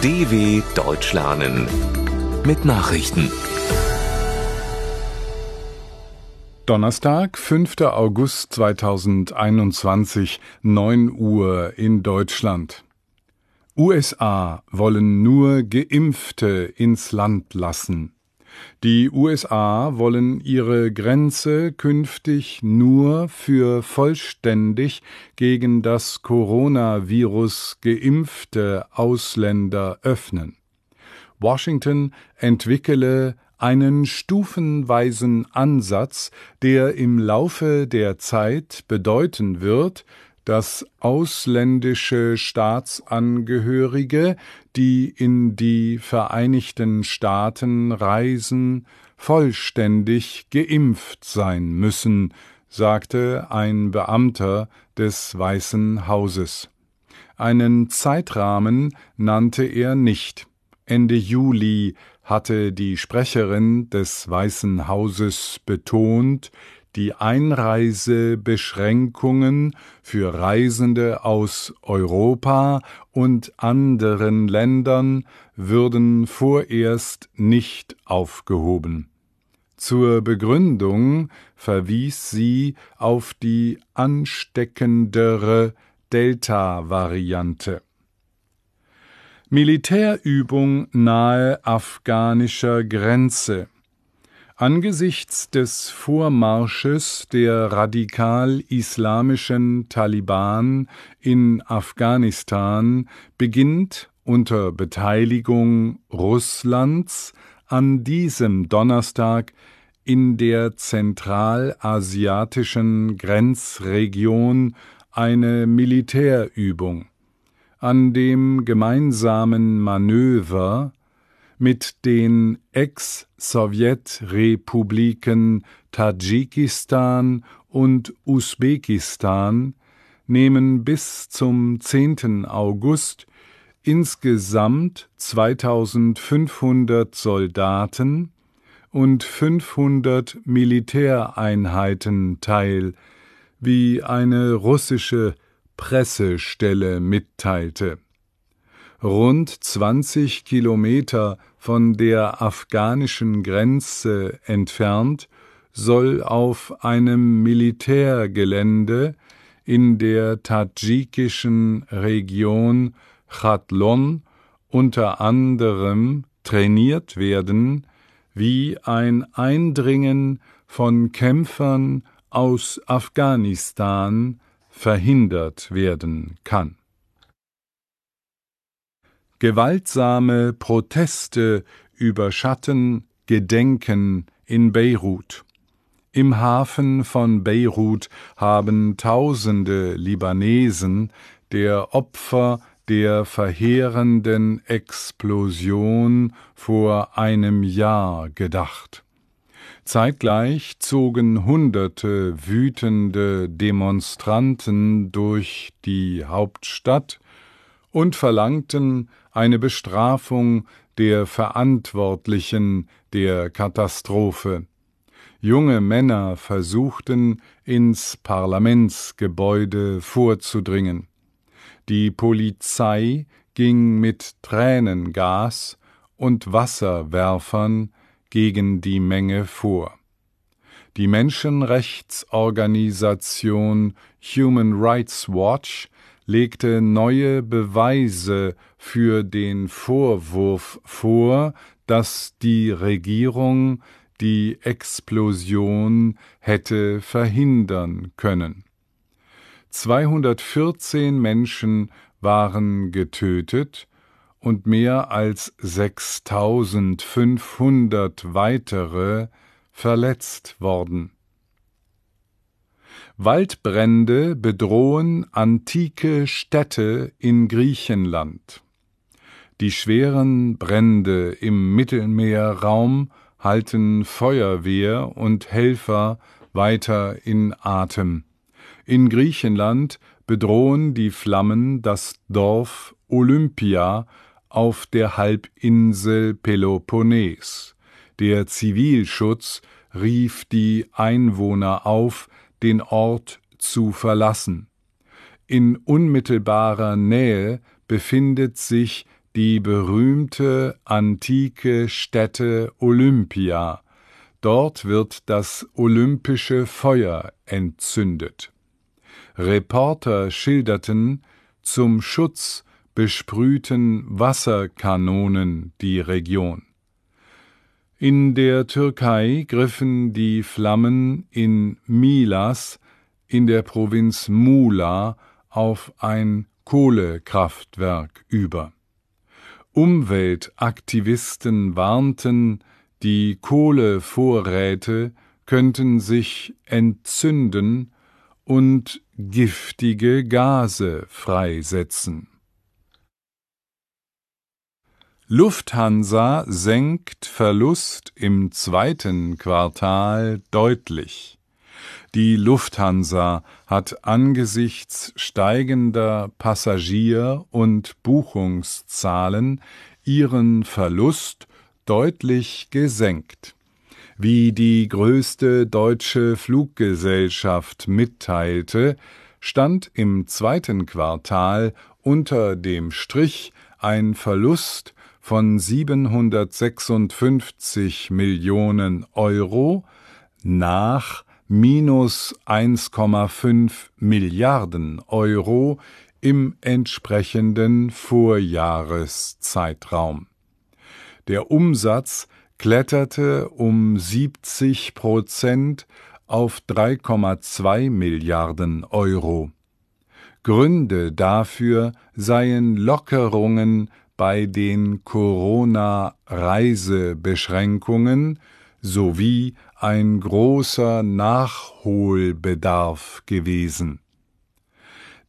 DW Deutsch lernen mit Nachrichten. Donnerstag, 5. August 2021, 9 Uhr in Deutschland. USA wollen nur Geimpfte ins Land lassen. Die USA wollen ihre Grenze künftig nur für vollständig gegen das Coronavirus geimpfte Ausländer öffnen. Washington entwickele einen stufenweisen Ansatz, der im Laufe der Zeit bedeuten wird, dass ausländische Staatsangehörige, die in die Vereinigten Staaten reisen, vollständig geimpft sein müssen, sagte ein Beamter des Weißen Hauses. Einen Zeitrahmen nannte er nicht. Ende Juli hatte die Sprecherin des Weißen Hauses betont, die Einreisebeschränkungen für Reisende aus Europa und anderen Ländern würden vorerst nicht aufgehoben. Zur Begründung verwies sie auf die ansteckendere Delta-Variante. Militärübung nahe afghanischer Grenze Angesichts des Vormarsches der radikal-islamischen Taliban in Afghanistan beginnt unter Beteiligung Russlands an diesem Donnerstag in der zentralasiatischen Grenzregion eine Militärübung. An dem gemeinsamen Manöver mit den Ex-Sowjetrepubliken Tadschikistan und Usbekistan nehmen bis zum 10. August insgesamt 2500 Soldaten und 500 Militäreinheiten teil, wie eine russische Pressestelle mitteilte rund 20 Kilometer von der afghanischen Grenze entfernt, soll auf einem Militärgelände in der tadschikischen Region Chatlon unter anderem trainiert werden, wie ein Eindringen von Kämpfern aus Afghanistan verhindert werden kann. Gewaltsame Proteste überschatten Gedenken in Beirut. Im Hafen von Beirut haben Tausende Libanesen der Opfer der verheerenden Explosion vor einem Jahr gedacht. Zeitgleich zogen hunderte wütende Demonstranten durch die Hauptstadt und verlangten eine Bestrafung der Verantwortlichen der Katastrophe. Junge Männer versuchten, ins Parlamentsgebäude vorzudringen. Die Polizei ging mit Tränengas und Wasserwerfern gegen die Menge vor. Die Menschenrechtsorganisation Human Rights Watch legte neue Beweise für den Vorwurf vor, dass die Regierung die Explosion hätte verhindern können. 214 Menschen waren getötet und mehr als 6500 weitere verletzt worden. Waldbrände bedrohen antike Städte in Griechenland. Die schweren Brände im Mittelmeerraum halten Feuerwehr und Helfer weiter in Atem. In Griechenland bedrohen die Flammen das Dorf Olympia auf der Halbinsel Peloponnes. Der Zivilschutz rief die Einwohner auf, den Ort zu verlassen. In unmittelbarer Nähe befindet sich die berühmte antike Stätte Olympia. Dort wird das olympische Feuer entzündet. Reporter schilderten, zum Schutz besprühten Wasserkanonen die Region. In der Türkei griffen die Flammen in Milas in der Provinz Mula auf ein Kohlekraftwerk über. Umweltaktivisten warnten, die Kohlevorräte könnten sich entzünden und giftige Gase freisetzen. Lufthansa senkt Verlust im zweiten Quartal deutlich. Die Lufthansa hat angesichts steigender Passagier- und Buchungszahlen ihren Verlust deutlich gesenkt. Wie die größte deutsche Fluggesellschaft mitteilte, stand im zweiten Quartal unter dem Strich ein Verlust von 756 Millionen Euro nach minus 1,5 Milliarden Euro im entsprechenden Vorjahreszeitraum. Der Umsatz kletterte um 70 Prozent auf 3,2 Milliarden Euro. Gründe dafür seien Lockerungen bei den Corona-Reisebeschränkungen sowie ein großer Nachholbedarf gewesen.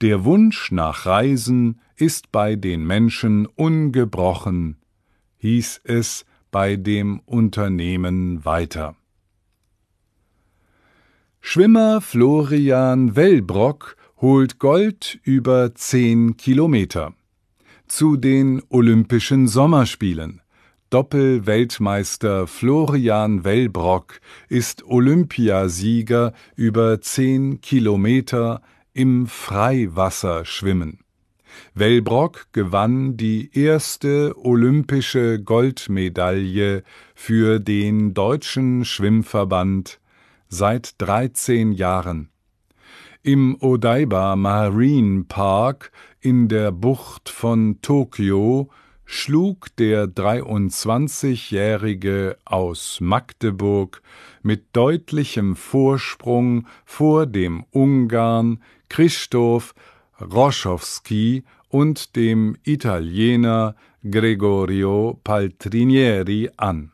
Der Wunsch nach Reisen ist bei den Menschen ungebrochen, hieß es bei dem Unternehmen weiter. Schwimmer Florian Wellbrock holt Gold über zehn Kilometer. Zu den Olympischen Sommerspielen. Doppelweltmeister Florian Wellbrock ist Olympiasieger über zehn Kilometer im Freiwasserschwimmen. Wellbrock gewann die erste olympische Goldmedaille für den Deutschen Schwimmverband seit 13 Jahren. Im Odaiba Marine Park in der Bucht von Tokio schlug der 23-Jährige aus Magdeburg mit deutlichem Vorsprung vor dem Ungarn Krzysztof Roschowski und dem Italiener Gregorio Paltrinieri an.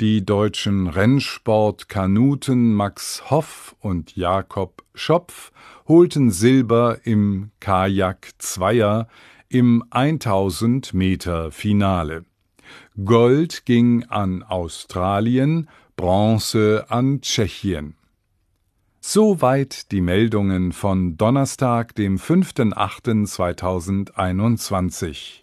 Die deutschen Rennsportkanuten Max Hoff und Jakob Schopf holten Silber im Kajak-Zweier im 1000 Meter Finale. Gold ging an Australien, Bronze an Tschechien. Soweit die Meldungen von Donnerstag, dem 5.8.2021.